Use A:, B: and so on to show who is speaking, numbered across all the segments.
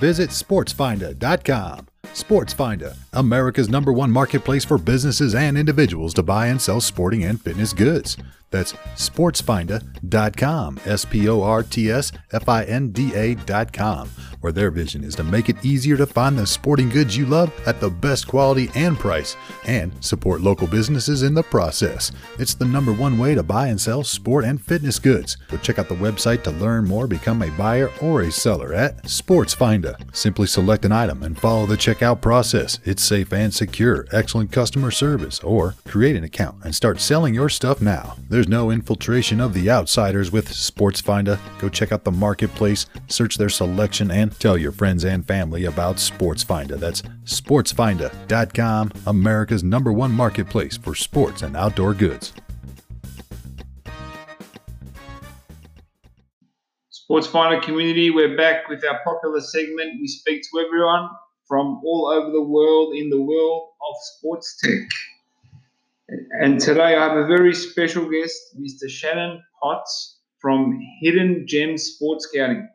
A: Visit SportsFinda.com. SportsFinda, America's number one marketplace for businesses and individuals to buy and sell sporting and fitness goods. That's SportsFinda.com, S P O R T S F I N D A.com, where their vision is to make it easier to find the sporting goods you love at the best quality and price, and support local businesses in the process. It's the number one way to buy and sell sport and fitness goods. So check out the website to learn more, become a buyer or a seller at SportsFinda. Simply select an item and follow the checkout process. It's safe and secure, excellent customer service, or create an account and start selling your stuff now. There's no infiltration of the outsiders with SportsFinda. Go check out the marketplace, search their selection, and tell your friends and family about SportsFinda. That's SportsFinda.com, America's number one marketplace for sports and outdoor goods.
B: Sports Finda community, we're back with our popular segment. We speak to everyone from all over the world in the world of sports tech. And today I have a very special guest, Mr. Shannon Potts from Hidden Gems Sports Scouting.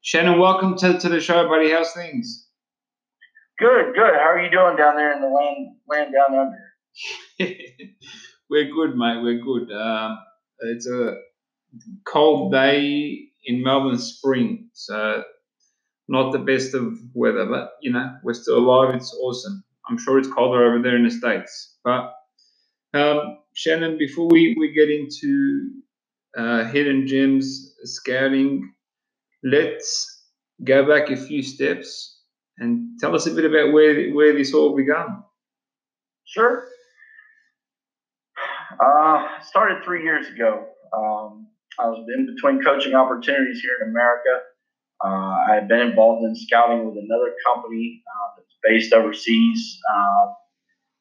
B: Shannon, welcome to, to the show, buddy. How's things?
C: Good, good. How are you doing down there in the land, land down under?
B: we're good, mate. We're good. Um, it's a cold day in Melbourne spring, so not the best of weather, but you know we're still alive. It's awesome. I'm sure it's colder over there in the states. But um, Shannon, before we we get into uh, hidden gems scouting, let's go back a few steps and tell us a bit about where where this all began.
C: Sure. Uh, started three years ago. Um, I was in between coaching opportunities here in America. Uh, I had been involved in scouting with another company uh, that's based overseas uh,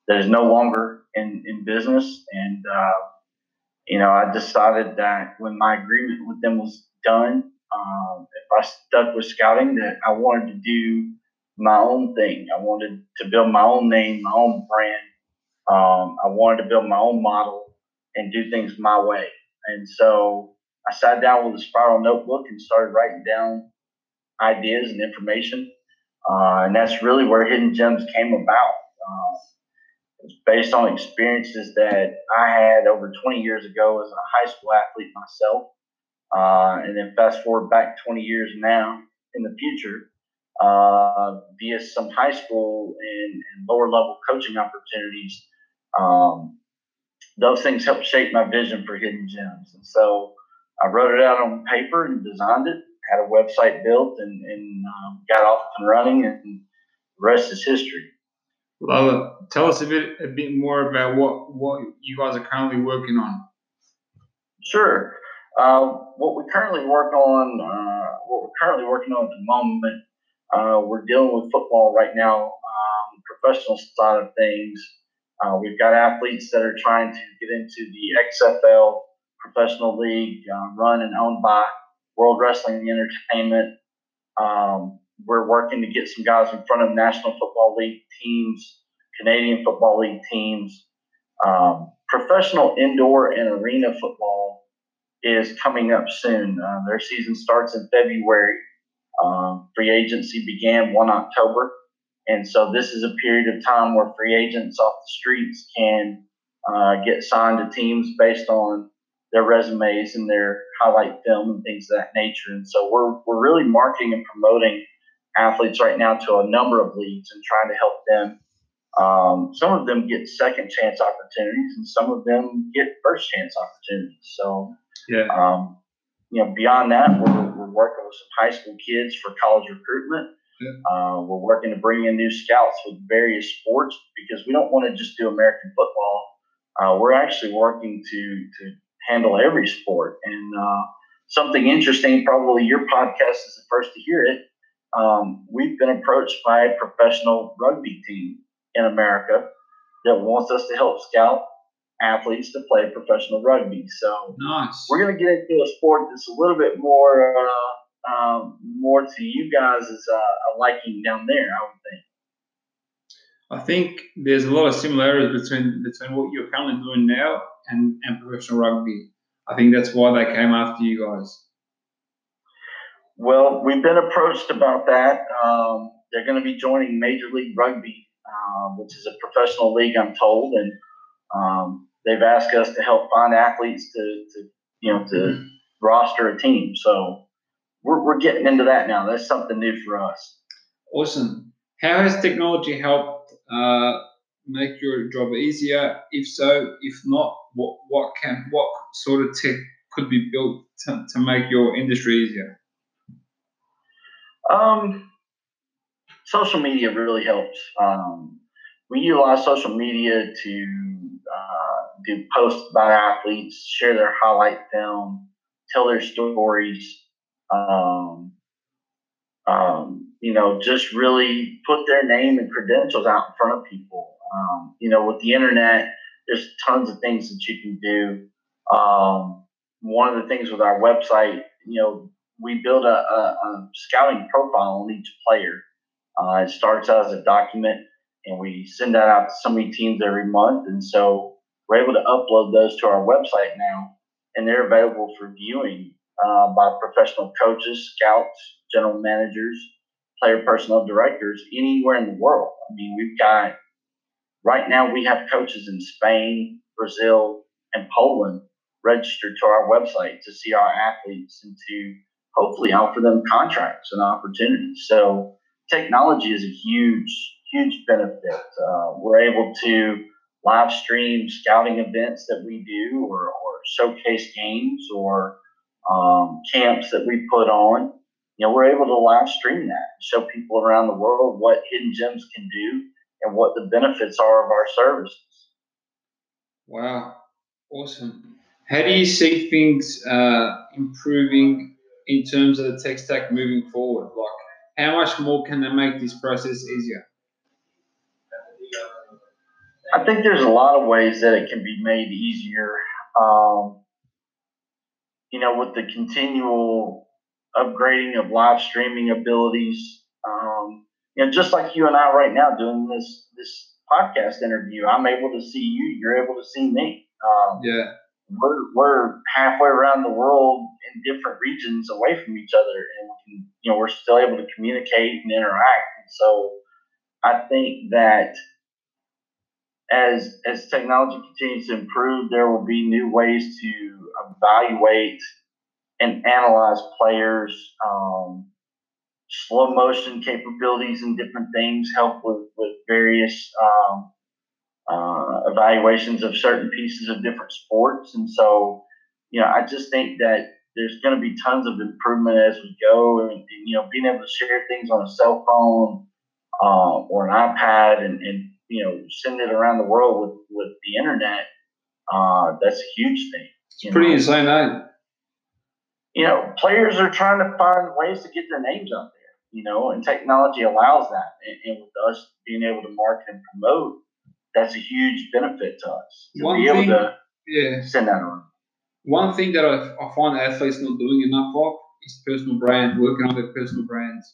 C: that is no longer in, in business. And, uh, you know, I decided that when my agreement with them was done, um, if I stuck with scouting, that I wanted to do my own thing. I wanted to build my own name, my own brand. Um, I wanted to build my own model and do things my way. And so I sat down with a spiral notebook and started writing down ideas and information. Uh, and that's really where Hidden Gems came about. Uh, it's based on experiences that I had over 20 years ago as a high school athlete myself. Uh, and then fast forward back 20 years now in the future, uh, via some high school and, and, lower level coaching opportunities. Um, those things helped shape my vision for Hidden Gems. And so I wrote it out on paper and designed it, had a website built, and, and um, got off and running, and the rest is history.
B: It. Tell us a bit a bit more about what what you guys are currently working on.
C: Sure. Uh, what we currently work on, uh, what we're currently working on at the moment, uh, we're dealing with football right now, um, professional side of things. Uh, we've got athletes that are trying to get into the XFL professional league, uh, run and owned by World Wrestling Entertainment. Um, we're working to get some guys in front of National Football League teams, Canadian Football League teams. Um, professional indoor and arena football is coming up soon. Uh, their season starts in February. Um, free agency began 1 October. And so this is a period of time where free agents off the streets can uh, get signed to teams based on their resumes and their highlight film and things of that nature. And so we're, we're really marketing and promoting athletes right now to a number of leagues and trying to help them. Um, some of them get second chance opportunities and some of them get first chance opportunities. So,
B: yeah.
C: um, you know, beyond that, we're, we're working with some high school kids for college recruitment.
B: Yeah.
C: Uh, we're working to bring in new scouts with various sports because we don't want to just do American football. Uh, we're actually working to to handle every sport. And uh, something interesting, probably your podcast is the first to hear it. Um, we've been approached by a professional rugby team in America that wants us to help scout athletes to play professional rugby. So
B: Nice.
C: we're going to get into a sport that's a little bit more uh, um, more to you guys' uh, a liking down there. I would think.
B: I think there's a lot of similarities between between what you're currently doing now and, and professional rugby. I think that's why they came after you guys.
C: Well, we've been approached about that. Um, they're going to be joining Major League Rugby, uh, which is a professional league, I'm told, and um, they've asked us to help find athletes to, to you know, to roster a team. So we're, we're getting into that now. That's something new for us.
B: Awesome. How has technology helped uh, make your job easier? If so, if not, what what can what sort of tech could be built to, to make your industry easier?
C: Um, social media really helps. Um, we utilize social media to uh, do posts about athletes, share their highlight film, tell their stories. Um, um, you know, just really put their name and credentials out in front of people. Um, you know, with the internet, there's tons of things that you can do. Um, one of the things with our website, you know, we build a, a, a scouting profile on each player. Uh, it starts out as a document, and we send that out to so many teams every month. And so we're able to upload those to our website now, and they're available for viewing uh, by professional coaches, scouts, general managers, player personnel directors anywhere in the world. I mean, we've got right now we have coaches in Spain, Brazil, and Poland registered to our website to see our athletes and to hopefully offer them contracts and opportunities. So technology is a huge, huge benefit. Uh, we're able to live stream scouting events that we do or, or showcase games or um, camps that we put on. You know, we're able to live stream that, and show people around the world what Hidden Gems can do and what the benefits are of our services.
B: Wow, awesome. How do you see things uh, improving in terms of the tech stack moving forward? Like, how much more can they make this process easier?
C: I think there's a lot of ways that it can be made easier. Um, you know, with the continual upgrading of live streaming abilities. Um, you know, just like you and I right now doing this this podcast interview, I'm able to see you. You're able to see me. Um,
B: Yeah,
C: we're we're halfway around the world in different regions away from each other, and we can, you know we're still able to communicate and interact. And so, I think that as as technology continues to improve, there will be new ways to evaluate and analyze players. Um, slow motion capabilities and different things help with with various um, uh, evaluations of certain pieces of different sports. And so, you know, I just think that there's going to be tons of improvement as we go. And, and, you know, being able to share things on a cell phone uh, or an iPad and, and, you know, send it around the world with, with the internet, uh, that's a huge thing.
B: it's pretty insane, eh?
C: You know, players are trying to find ways to get their names out there, you know, and technology allows that. And, and with us being able to market and promote, that's a huge benefit to us to
B: One
C: be able
B: thing-
C: to
B: Yeah.
C: send that on.
B: One thing that I, I find athletes not doing enough of is personal brand, working on their personal brands.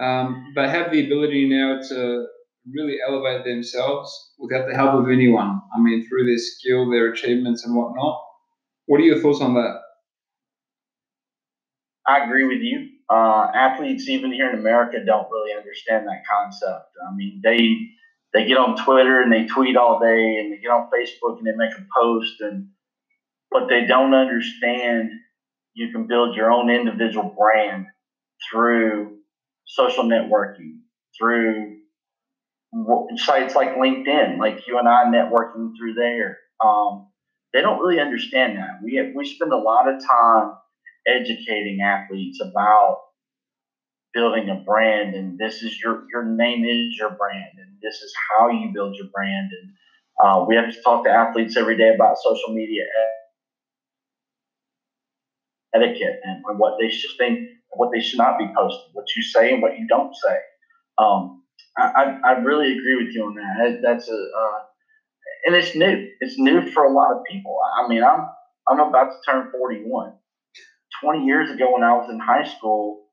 B: Um, they have the ability now to really elevate themselves without the help of anyone. I mean, through their skill, their achievements, and whatnot. What are your thoughts on that?
C: I agree with you. Uh, athletes, even here in America, don't really understand that concept. I mean, they they get on Twitter and they tweet all day, and they get on Facebook and they make a post, and but they don't understand you can build your own individual brand through social networking, through sites like LinkedIn, like you and I networking through there. Um, they don't really understand that. We we spend a lot of time educating athletes about building a brand and this is your your name is your brand and this is how you build your brand and uh, we have to talk to athletes every day about social media etiquette and what they should think what they should not be posting, what you say and what you don't say. Um, I, I, I really agree with you on that. That's a uh, and it's new. It's new for a lot of people. I mean, I'm I'm about to turn 41. 20 years ago, when I was in high school,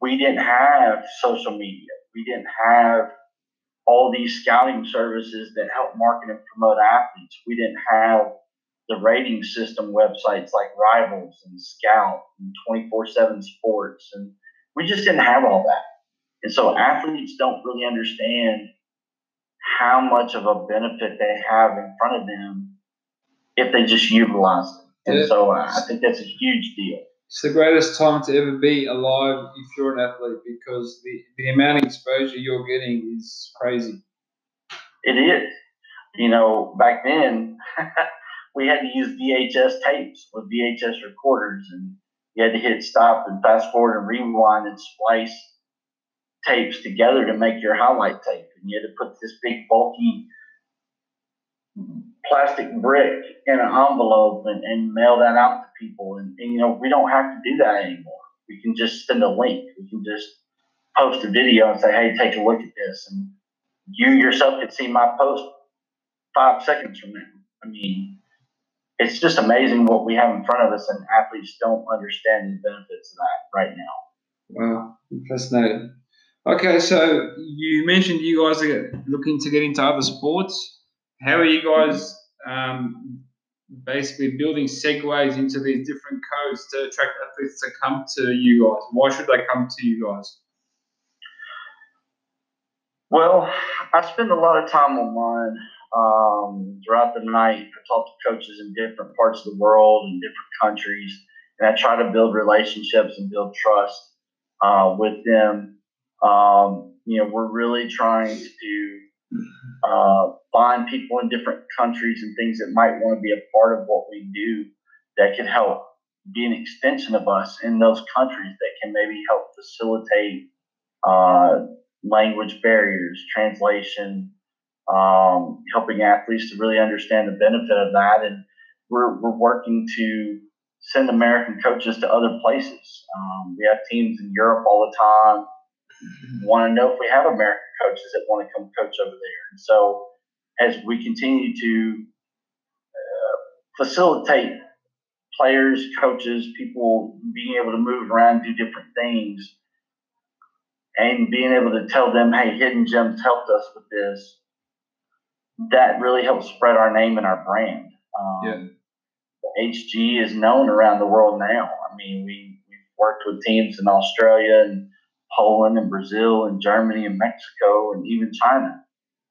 C: we didn't have social media. We didn't have all these scouting services that help market and promote athletes. We didn't have the rating system websites like Rivals and Scout and 24 7 Sports. And we just didn't have all that. And so athletes don't really understand how much of a benefit they have in front of them if they just utilize it. And so uh, I think that's a huge deal.
B: It's the greatest time to ever be alive if you're an athlete because the, the amount of exposure you're getting is crazy.
C: It is. You know, back then, we had to use VHS tapes with VHS recorders, and you had to hit stop and fast forward and rewind and splice tapes together to make your highlight tape. And you had to put this big, bulky plastic brick in an envelope and, and mail that out to people. And, and, you know, we don't have to do that anymore. We can just send a link. We can just post a video and say, hey, take a look at this. And you yourself could see my post five seconds from now. I mean, it's just amazing what we have in front of us, and athletes don't understand the benefits of that right now.
B: Wow, fascinating. Okay, so you mentioned you guys are looking to get into other sports how are you guys um, basically building segues into these different codes to attract athletes to come to you guys? Why should they come to you guys?
C: Well, I spend a lot of time online um, throughout the night. I talk to coaches in different parts of the world and different countries, and I try to build relationships and build trust uh, with them. Um, you know, we're really trying to uh, find people in different countries and things that might want to be a part of what we do that could help be an extension of us in those countries that can maybe help facilitate uh, language barriers, translation, um, helping athletes to really understand the benefit of that. And we're, we're working to send American coaches to other places. Um, we have teams in Europe all the time want to know if we have American coaches that want to come coach over there. And so, as we continue to uh, facilitate players, coaches, people being able to move around, do different things, and being able to tell them, hey, Hidden Gems helped us with this, that really helps spread our name and our brand. Um, yeah. HG is known around the world now. I mean, we, we've worked with teams in Australia and Poland and Brazil and Germany and Mexico and even China.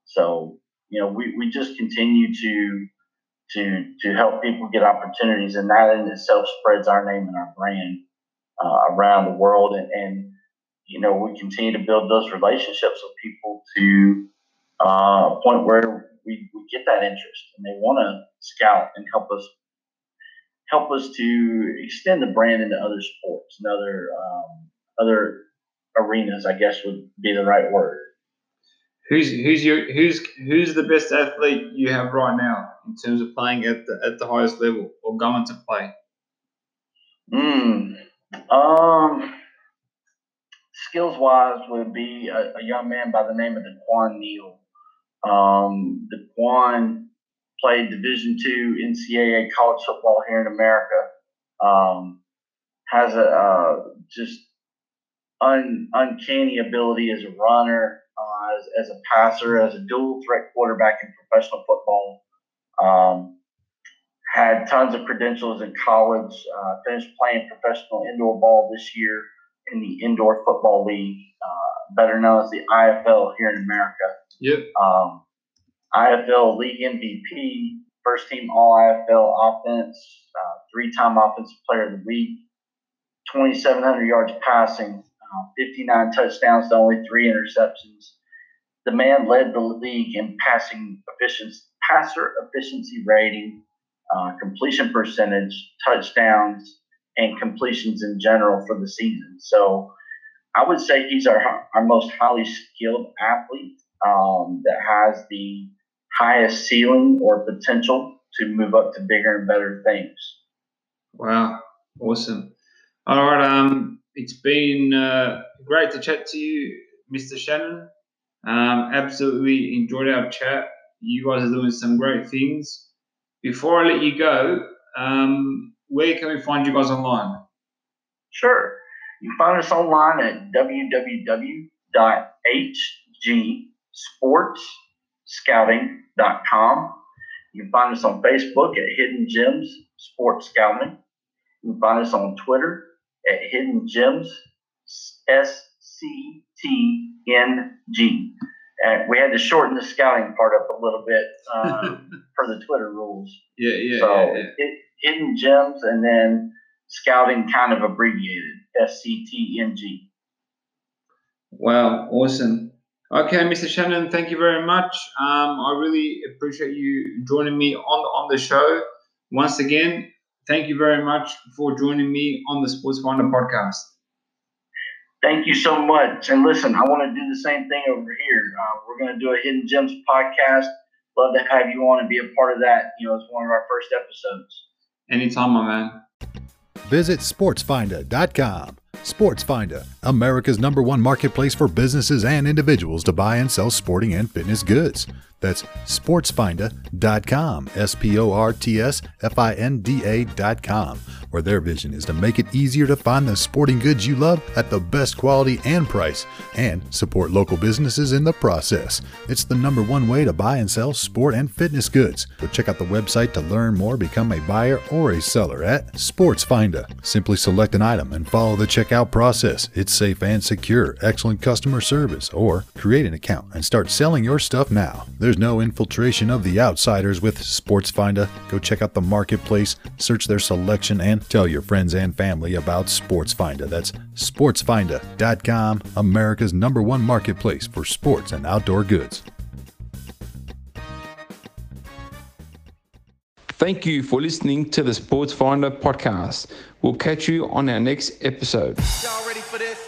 C: So, you know, we, we just continue to to to help people get opportunities, and that in itself spreads our name and our brand uh, around the world. And, and you know, we continue to build those relationships with people to uh, a point where we, we get that interest and they want to scout and help us help us to extend the brand into other sports and other um, other arenas, I guess would be the right word.
B: Who's who's your who's who's the best athlete you have right now in terms of playing at the at the highest level or going to play?
C: Hmm. Um. Skills wise would be a, a, young man by the name of Daquan Neal. Um, Daquan played Division two NCAA college football here in America. Um, has a uh, just un, uncanny ability as a runner, uh, as, as, a passer, as a dual threat quarterback in professional football. Um, had tons of credentials in college. Uh, finished playing professional indoor ball this year in the Indoor Football League, uh, better known as the IFL here in America.
B: Yep.
C: Um, IFL League MVP, first team All IFL offense, uh, three time Offensive Player of the Week, 2,700 yards passing, uh, 59 touchdowns to only three interceptions. The man led the league in passing efficiency, passer efficiency rating, uh, completion percentage, touchdowns, and completions in general for the season. So I would say he's our, our most highly skilled athlete um, that has the highest ceiling or potential to move up to bigger and better things.
B: Wow, awesome. All right, um, it's been uh, great to chat to you, Mr. Shannon. Um, absolutely enjoyed our chat. You guys are doing some great things. Before I let you go, um, where can we find you guys online?
C: Sure. You find us online at www.hgsportsscouting.com. You can find us on Facebook at Hidden Gems Sports Scouting. You can find us on Twitter at Hidden Gems S C T N G. And we had to shorten the scouting part up a little bit for the Twitter rules.
B: Yeah, yeah,
C: so
B: yeah, yeah.
C: It, Hidden Gems and then scouting kind of abbreviated S C T N G.
B: Wow, awesome. Okay, Mr. Shannon, thank you very much. Um, I really appreciate you joining me on on the show. Once again, thank you very much for joining me on the Sports Finda podcast.
C: Thank you so much. And listen, I want to do the same thing over here. Uh, we're going to do a Hidden Gems podcast. Love to have you on and be a part of that. You know, it's one of our first episodes.
B: Anytime, my man.
A: Visit sportsfinda.com. SportsFinda, America's number one marketplace for businesses and individuals to buy and sell sporting and fitness goods. That's sportsfinda.com, S P O R T S F I N D A.com, where their vision is to make it easier to find the sporting goods you love at the best quality and price, and support local businesses in the process. It's the number one way to buy and sell sport and fitness goods. So check out the website to learn more, become a buyer or a seller at SportsFinda. Simply select an item and follow the checkout process. It's safe and secure, excellent customer service, or create an account and start selling your stuff now. There's no infiltration of the outsiders with SportsFinda. Go check out the marketplace, search their selection, and tell your friends and family about SportsFinda. That's sportsfinda.com, America's number one marketplace for sports and outdoor goods.
D: Thank you for listening to the Sports Finda podcast. We'll catch you on our next episode.
E: Y'all ready for this?